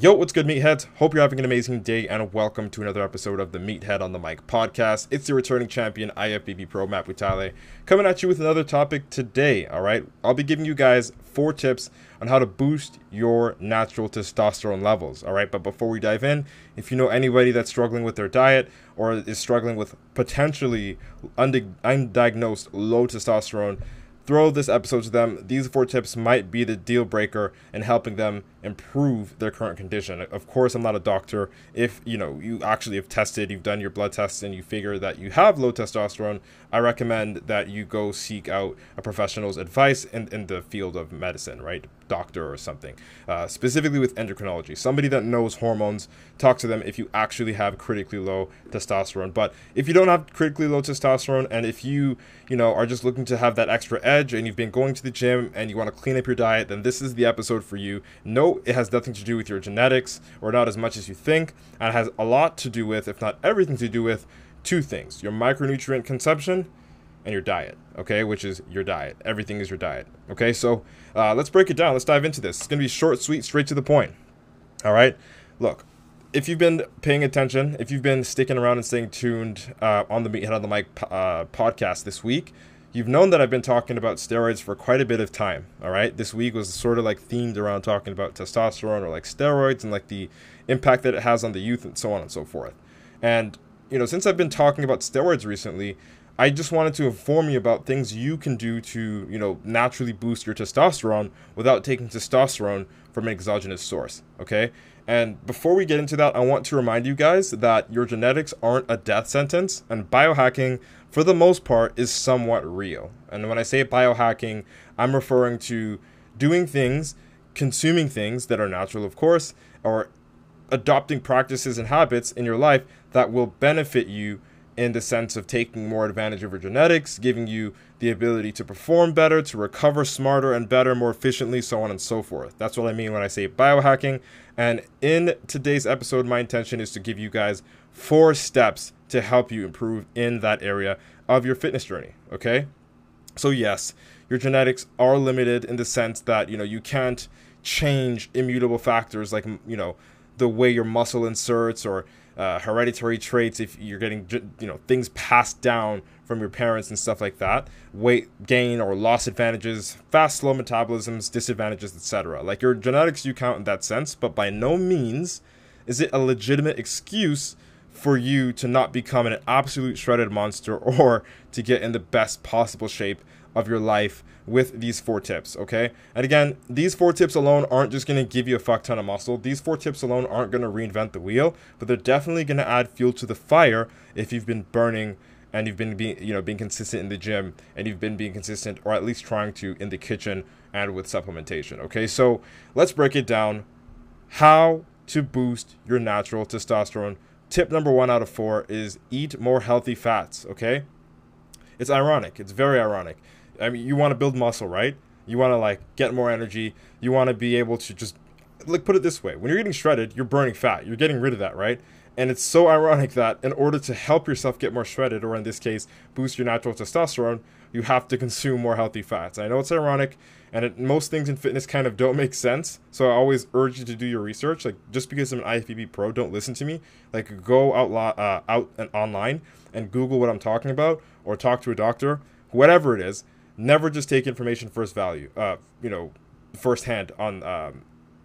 Yo, what's good, meatheads? Hope you're having an amazing day, and welcome to another episode of the Meathead on the Mic podcast. It's the returning champion, IFBB Pro Matt coming at you with another topic today. All right, I'll be giving you guys four tips on how to boost your natural testosterone levels. All right, but before we dive in, if you know anybody that's struggling with their diet or is struggling with potentially undiagnosed low testosterone, throw this episode to them. These four tips might be the deal breaker in helping them improve their current condition. Of course, I'm not a doctor. If you know you actually have tested, you've done your blood tests, and you figure that you have low testosterone, I recommend that you go seek out a professional's advice in, in the field of medicine, right? Doctor or something, uh, specifically with endocrinology. Somebody that knows hormones. Talk to them if you actually have critically low testosterone. But if you don't have critically low testosterone, and if you you know are just looking to have that extra edge, and you've been going to the gym and you want to clean up your diet, then this is the episode for you. No it has nothing to do with your genetics, or not as much as you think, and it has a lot to do with, if not everything to do with, two things your micronutrient consumption and your diet, okay? Which is your diet. Everything is your diet, okay? So uh, let's break it down. Let's dive into this. It's gonna be short, sweet, straight to the point, all right? Look, if you've been paying attention, if you've been sticking around and staying tuned uh, on the Meathead on the Mic uh, podcast this week, You've known that I've been talking about steroids for quite a bit of time, all right? This week was sort of like themed around talking about testosterone or like steroids and like the impact that it has on the youth and so on and so forth. And, you know, since I've been talking about steroids recently, I just wanted to inform you about things you can do to, you know, naturally boost your testosterone without taking testosterone from an exogenous source, okay? And before we get into that, I want to remind you guys that your genetics aren't a death sentence and biohacking for the most part, is somewhat real. And when I say biohacking, I'm referring to doing things, consuming things that are natural, of course, or adopting practices and habits in your life that will benefit you in the sense of taking more advantage of your genetics, giving you the ability to perform better, to recover smarter and better, more efficiently, so on and so forth. That's what I mean when I say biohacking. And in today's episode, my intention is to give you guys four steps to help you improve in that area of your fitness journey. Okay. So, yes, your genetics are limited in the sense that, you know, you can't change immutable factors like, you know, the way your muscle inserts or uh, hereditary traits if you're getting you know things passed down from your parents and stuff like that weight gain or loss advantages fast slow metabolisms disadvantages etc like your genetics you count in that sense but by no means is it a legitimate excuse for you to not become an absolute shredded monster or to get in the best possible shape of your life with these four tips, okay? And again, these four tips alone aren't just gonna give you a fuck ton of muscle. These four tips alone aren't gonna reinvent the wheel, but they're definitely gonna add fuel to the fire if you've been burning and you've been being, you know, being consistent in the gym and you've been being consistent or at least trying to in the kitchen and with supplementation, okay? So let's break it down. How to boost your natural testosterone tip number one out of four is eat more healthy fats, okay? It's ironic. It's very ironic. I mean, you want to build muscle, right? You want to like get more energy. You want to be able to just like put it this way. When you're getting shredded, you're burning fat. You're getting rid of that, right? And it's so ironic that in order to help yourself get more shredded, or in this case, boost your natural testosterone, you have to consume more healthy fats. I know it's ironic, and it, most things in fitness kind of don't make sense. So I always urge you to do your research. Like just because I'm an IFBB pro, don't listen to me. Like go out uh, out and online and Google what I'm talking about, or talk to a doctor, whatever it is. Never just take information first value. Uh, you know, firsthand on um,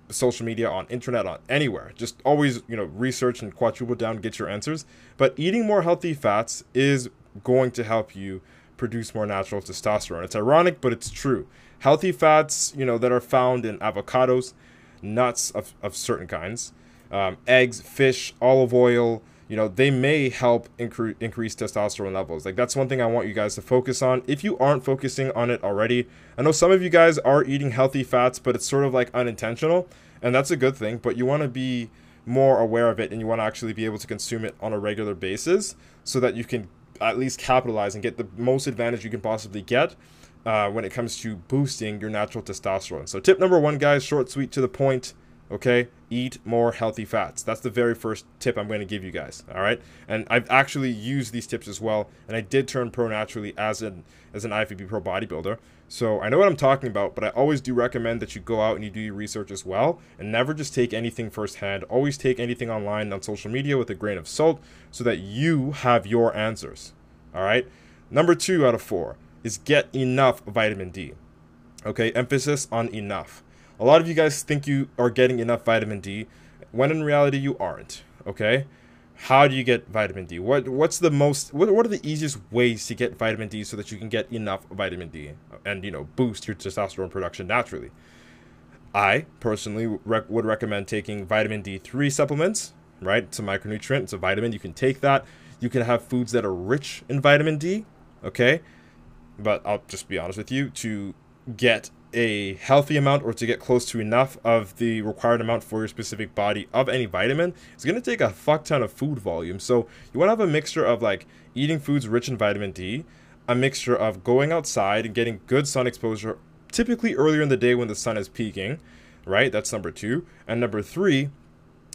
social media, on internet, on anywhere. Just always, you know, research and quadruple down, get your answers. But eating more healthy fats is going to help you produce more natural testosterone. It's ironic, but it's true. Healthy fats, you know, that are found in avocados, nuts of, of certain kinds, um, eggs, fish, olive oil, you know, they may help incre- increase testosterone levels. Like that's one thing I want you guys to focus on. If you aren't focusing on it already, I know some of you guys are eating healthy fats, but it's sort of like unintentional, and that's a good thing. But you want to be more aware of it, and you want to actually be able to consume it on a regular basis, so that you can at least capitalize and get the most advantage you can possibly get uh, when it comes to boosting your natural testosterone. So tip number one, guys, short, sweet, to the point okay? Eat more healthy fats. That's the very first tip i'm going to give you guys all right? And i've actually used these tips as well and i did turn pro naturally as an as an ifbb pro bodybuilder. So i know what i'm talking about but i always do recommend that you go out and you do your research as well and never just take anything firsthand. Always take anything online on social media with a grain of salt so that you have your answers all right? Number two out of four is get enough vitamin d okay? Emphasis on enough a lot of you guys think you are getting enough vitamin D, when in reality you aren't. Okay, how do you get vitamin D? What what's the most what, what are the easiest ways to get vitamin D so that you can get enough vitamin D and you know boost your testosterone production naturally? I personally rec- would recommend taking vitamin D3 supplements. Right, it's a micronutrient, it's a vitamin. You can take that. You can have foods that are rich in vitamin D. Okay, but I'll just be honest with you to get a healthy amount or to get close to enough of the required amount for your specific body of any vitamin, it's going to take a fuck ton of food volume. So you want to have a mixture of like eating foods rich in vitamin D, a mixture of going outside and getting good sun exposure, typically earlier in the day when the sun is peaking, right? That's number two. And number three,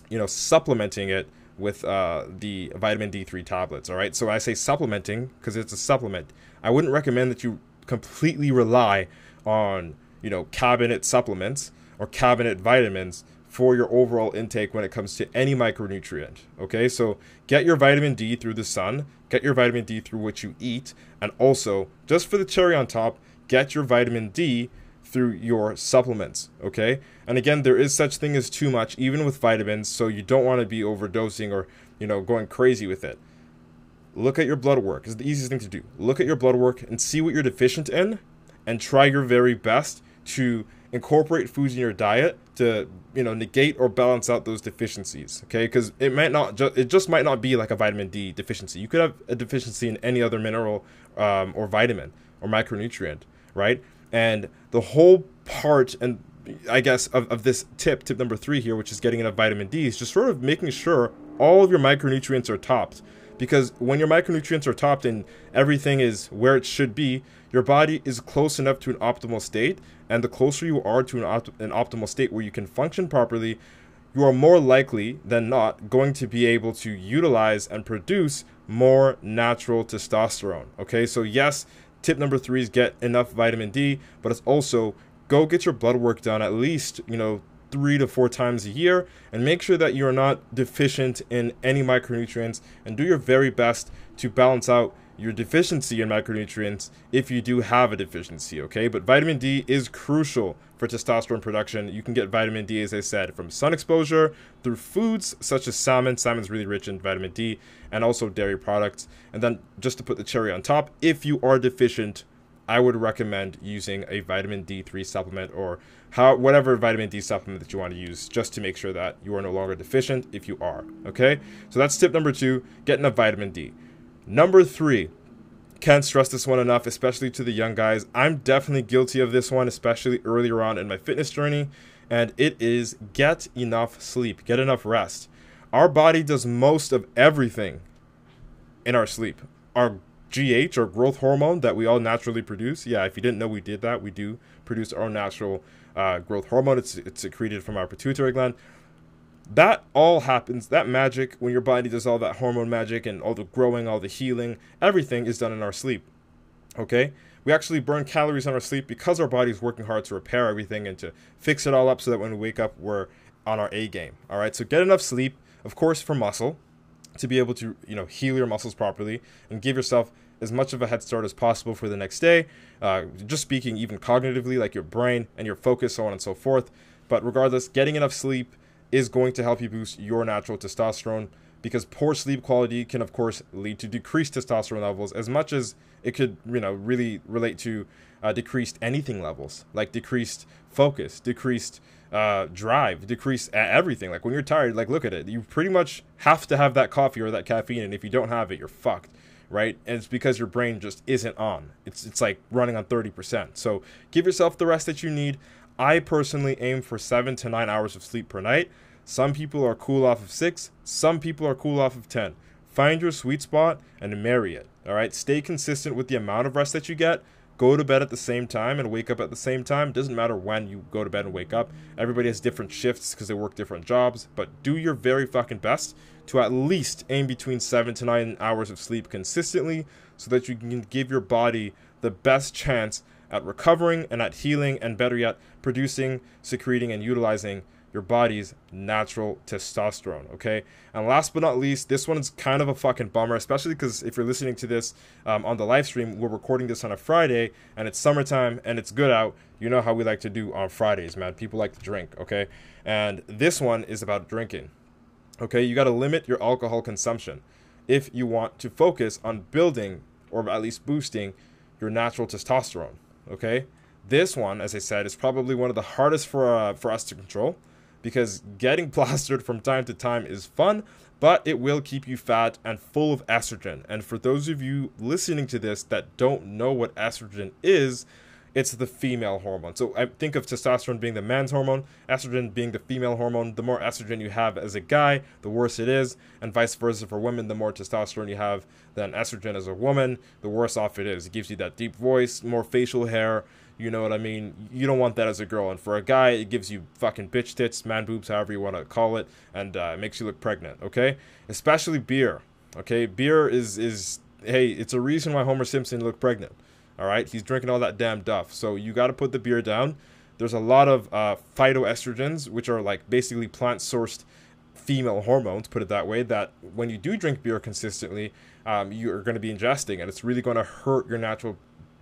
you know, supplementing it with uh, the vitamin D3 tablets. All right. So I say supplementing because it's a supplement. I wouldn't recommend that you completely rely on you know, cabinet supplements or cabinet vitamins for your overall intake when it comes to any micronutrient. Okay, so get your vitamin D through the sun, get your vitamin D through what you eat, and also, just for the cherry on top, get your vitamin D through your supplements. Okay, and again, there is such thing as too much, even with vitamins, so you don't want to be overdosing or you know going crazy with it. Look at your blood work. is the easiest thing to do. Look at your blood work and see what you're deficient in, and try your very best to incorporate foods in your diet to you know negate or balance out those deficiencies okay? Because it might not just it just might not be like a vitamin d deficiency. You could have a deficiency in any other mineral um, or vitamin or micronutrient right? And the whole part and i guess of, of this tip tip number three here which is getting enough vitamin d is just sort of making sure all of your micronutrients are topped because when your micronutrients are topped and everything is where it should be, your body is close enough to an optimal state. And the closer you are to an, opt- an optimal state where you can function properly, you are more likely than not going to be able to utilize and produce more natural testosterone. Okay, so yes, tip number three is get enough vitamin D, but it's also go get your blood work done at least, you know, three to four times a year and make sure that you're not deficient in any micronutrients and do your very best to balance out your deficiency in micronutrients if you do have a deficiency, okay? But vitamin D is crucial for testosterone production. You can get vitamin D, as I said, from sun exposure, through foods such as salmon. Salmon's really rich in vitamin D, and also dairy products. And then, just to put the cherry on top, if you are deficient, I would recommend using a vitamin D3 supplement or how whatever vitamin D supplement that you want to use just to make sure that you are no longer deficient if you are. Okay? So that's tip number two, getting a vitamin D. Number three, can't stress this one enough, especially to the young guys. I'm definitely guilty of this one, especially earlier on in my fitness journey, and it is get enough sleep, get enough rest. Our body does most of everything in our sleep. Our GH or growth hormone that we all naturally produce. Yeah, if you didn't know we did that, we do produce our natural uh, growth hormone. It's, it's secreted from our pituitary gland. That all happens, that magic, when your body does all that hormone magic and all the growing, all the healing, everything is done in our sleep. Okay? We actually burn calories on our sleep because our body is working hard to repair everything and to fix it all up so that when we wake up, we're on our A game. All right? So get enough sleep, of course, for muscle to be able to, you know, heal your muscles properly and give yourself as much of a head start as possible for the next day. Uh, just speaking, even cognitively, like your brain and your focus, so on and so forth. But regardless, getting enough sleep is going to help you boost your natural testosterone because poor sleep quality can of course lead to decreased testosterone levels as much as it could you know really relate to uh, decreased anything levels like decreased focus decreased uh, drive decreased everything like when you're tired like look at it you pretty much have to have that coffee or that caffeine and if you don't have it you're fucked right? And it's because your brain just isn't on. It's it's like running on 30% so give yourself the rest that you need. I personally aim for 7 to 9 hours of sleep per night. Some people are cool off of 6 some people are cool off of 10 find your sweet spot and marry it all right, stay consistent with the amount of rest that you get. Go to bed at the same time and wake up at the same time. Doesn't matter when you go to bed and wake up. Everybody has different shifts because they work different jobs, but do your very fucking best to at least aim between 7 to 9 hours of sleep consistently so that you can give your body the best chance at recovering and at healing and better yet producing, secreting and utilizing your body's natural testosterone. Okay. And last but not least, this one is kind of a fucking bummer, especially because if you're listening to this um, on the live stream, we're recording this on a Friday and it's summertime and it's good out. You know how we like to do on Fridays, man. People like to drink. Okay. And this one is about drinking. Okay. You got to limit your alcohol consumption if you want to focus on building or at least boosting your natural testosterone. Okay. This one, as I said, is probably one of the hardest for uh, for us to control because getting plastered from time to time is fun, but it will keep you fat and full of estrogen. And for those of you listening to this that don't know what estrogen is, it's the female hormone. So I think of testosterone being the man's hormone, estrogen being the female hormone. The more estrogen you have as a guy, the worse it is, and vice versa for women. The more testosterone you have than estrogen as a woman, the worse off it is. It gives you that deep voice, more facial hair, you know what I mean? You don't want that as a girl. And for a guy, it gives you fucking bitch tits, man boobs, however you want to call it, and uh, it makes you look pregnant. Okay, especially beer. Okay, beer is is hey, it's a reason why Homer Simpson looked pregnant. All right, he's drinking all that damn duff. So you got to put the beer down. There's a lot of uh, phytoestrogens, which are like basically plant sourced female hormones, put it that way, that when you do drink beer consistently, um, you are going to be ingesting, and it's really going to hurt your natural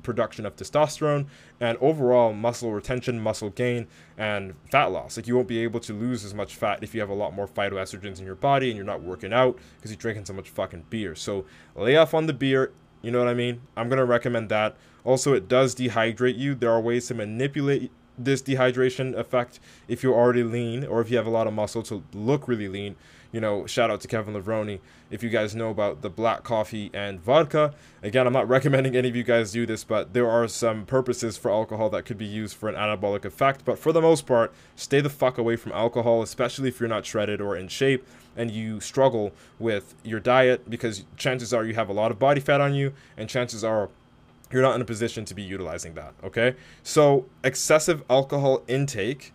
production of testosterone and overall muscle retention, muscle gain, and fat loss. Like you won't be able to lose as much fat if you have a lot more phytoestrogens in your body and you're not working out because you're drinking so much fucking beer. So lay off on the beer. You know what I mean? I'm gonna recommend that. Also, it does dehydrate you. There are ways to manipulate this dehydration effect if you're already lean or if you have a lot of muscle to look really lean you know, shout out to Kevin Levrone. If you guys know about the black coffee and vodka, again, I'm not recommending any of you guys do this, but there are some purposes for alcohol that could be used for an anabolic effect. But for the most part, stay the fuck away from alcohol, especially if you're not shredded or in shape and you struggle with your diet because chances are you have a lot of body fat on you, and chances are you're not in a position to be utilizing that. Okay, so excessive alcohol intake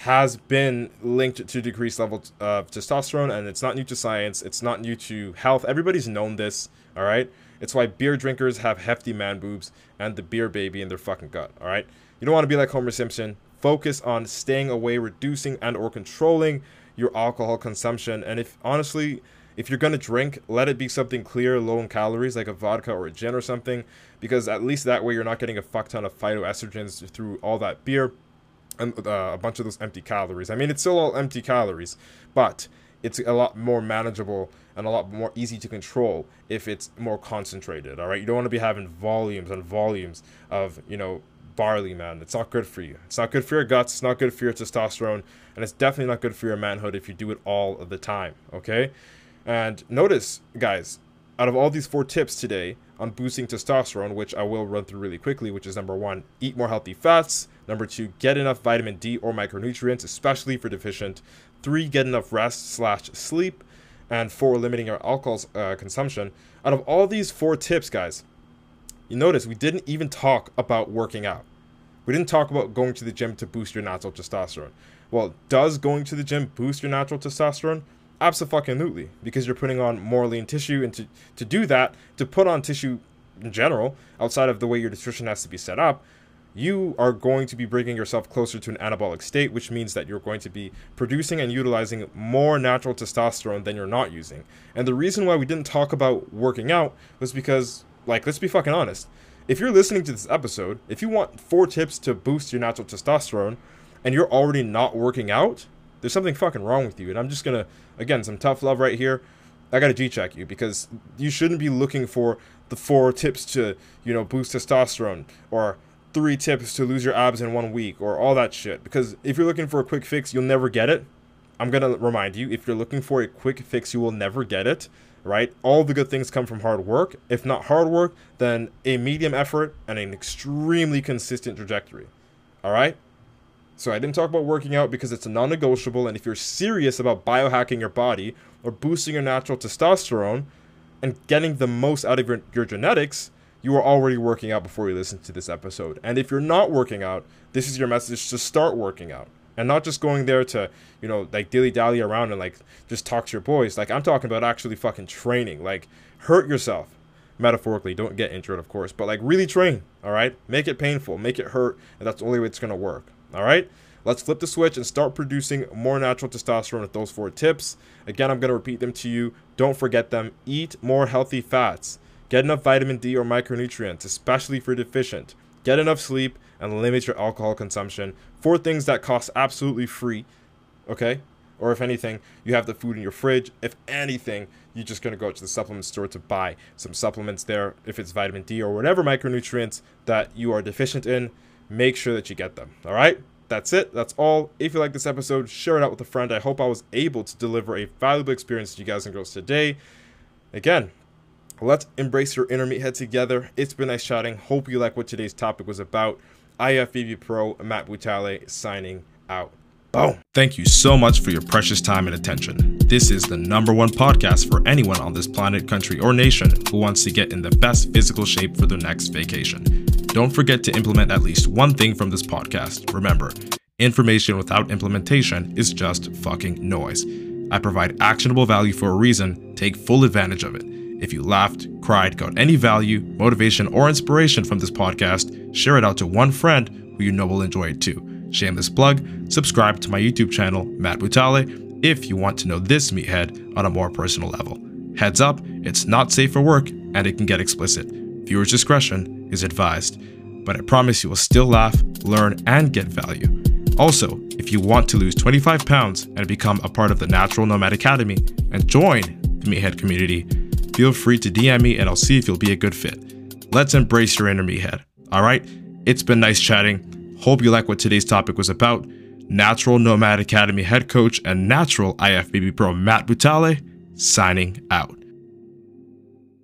has been linked to decreased levels of testosterone, and it's not new to science. It's not new to health. Everybody's known this. All right. It's why beer drinkers have hefty man boobs and the beer baby in their fucking gut. All right. You don't want to be like Homer Simpson. Focus on staying away, reducing and or controlling your alcohol consumption. And if honestly, if you're gonna drink, let it be something clear, low in calories, like a vodka or a gin or something, because at least that way you're not getting a fuck ton of phytoestrogens through all that beer and uh, a bunch of those empty calories. I mean, it's still all empty calories, but it's a lot more manageable and a lot more easy to control if it's more concentrated. All right, you don't want to be having volumes and volumes of you know barley, man. It's not good for you. It's not good for your guts. It's not good for your testosterone, and it's definitely not good for your manhood if you do it all of the time. Okay, and notice, guys, out of all these four tips today on boosting testosterone, which I will run through really quickly, which is number one, eat more healthy fats. Number two, get enough vitamin D or micronutrients, especially for deficient. Three, get enough rest slash sleep. And four, limiting your alcohol uh, consumption. Out of all these four tips, guys, you notice we didn't even talk about working out. We didn't talk about going to the gym to boost your natural testosterone. Well, does going to the gym boost your natural testosterone? Absolutely, because you're putting on more lean tissue, and to, to do that, to put on tissue in general, outside of the way your nutrition has to be set up, you are going to be bringing yourself closer to an anabolic state, which means that you're going to be producing and utilizing more natural testosterone than you're not using. And the reason why we didn't talk about working out was because, like, let's be fucking honest. If you're listening to this episode, if you want four tips to boost your natural testosterone and you're already not working out, there's something fucking wrong with you. And I'm just gonna, again, some tough love right here. I gotta G check you because you shouldn't be looking for the four tips to, you know, boost testosterone or three tips to lose your abs in one week or all that shit. Because if you're looking for a quick fix, you'll never get it. I'm gonna remind you if you're looking for a quick fix, you will never get it right? All the good things come from hard work. If not hard work, then a medium effort and an extremely consistent trajectory. All right? So I didn't talk about working out because it's non negotiable. And if you're serious about biohacking your body or boosting your natural testosterone and getting the most out of your, your genetics, you are already working out before you listen to this episode. And if you're not working out, this is your message to start working out and not just going there to you know like dilly dally around and like just talk to your boys. Like i'm talking about actually fucking training. Like hurt yourself. Metaphorically don't get injured of course but like really train all right? Make it painful. Make it hurt and that's the only way it's to work all right? Let's flip the switch and start producing more natural testosterone with those four tips. Again i'm going to repeat them to you. Don't forget them. Eat more healthy fats. Get enough vitamin d or micronutrients especially if you're deficient. Get enough sleep and limit your alcohol consumption. Four things that cost absolutely free, okay? Or if anything, you have the food in your fridge. If anything, you're just going to go to the supplement store to buy some supplements there. If it's vitamin D or whatever micronutrients that you are deficient in, make sure that you get them. All right? That's it. That's all. If you like this episode, share it out with a friend. I hope I was able to deliver a valuable experience to you guys and girls today. Again, let's embrace your inner meathead together. It's been nice chatting. Hope you like what today's topic was about. IFBB Pro, Matt Butale signing out. Boom. Thank you so much for your precious time and attention. This is the number one podcast for anyone on this planet, country, or nation who wants to get in the best physical shape for their next vacation. Don't forget to implement at least one thing from this podcast. Remember, information without implementation is just fucking noise. I provide actionable value for a reason. Take full advantage of it. If you laughed, cried, got any value, motivation, or inspiration from this podcast, share it out to one friend who you know will enjoy it too. Shameless plug, subscribe to my YouTube channel, Matt Butale, if you want to know this meathead on a more personal level. Heads up, it's not safe for work and it can get explicit. Viewer's discretion is advised. But I promise you will still laugh, learn, and get value. Also, if you want to lose 25 pounds and become a part of the Natural Nomad Academy and join the Meathead community, feel free to DM me and I'll see if you'll be a good fit. Let's embrace your inner meathead. All right? It's been nice chatting. Hope you like what today's topic was about. Natural Nomad Academy head coach and natural IFBB pro Matt Butale signing out.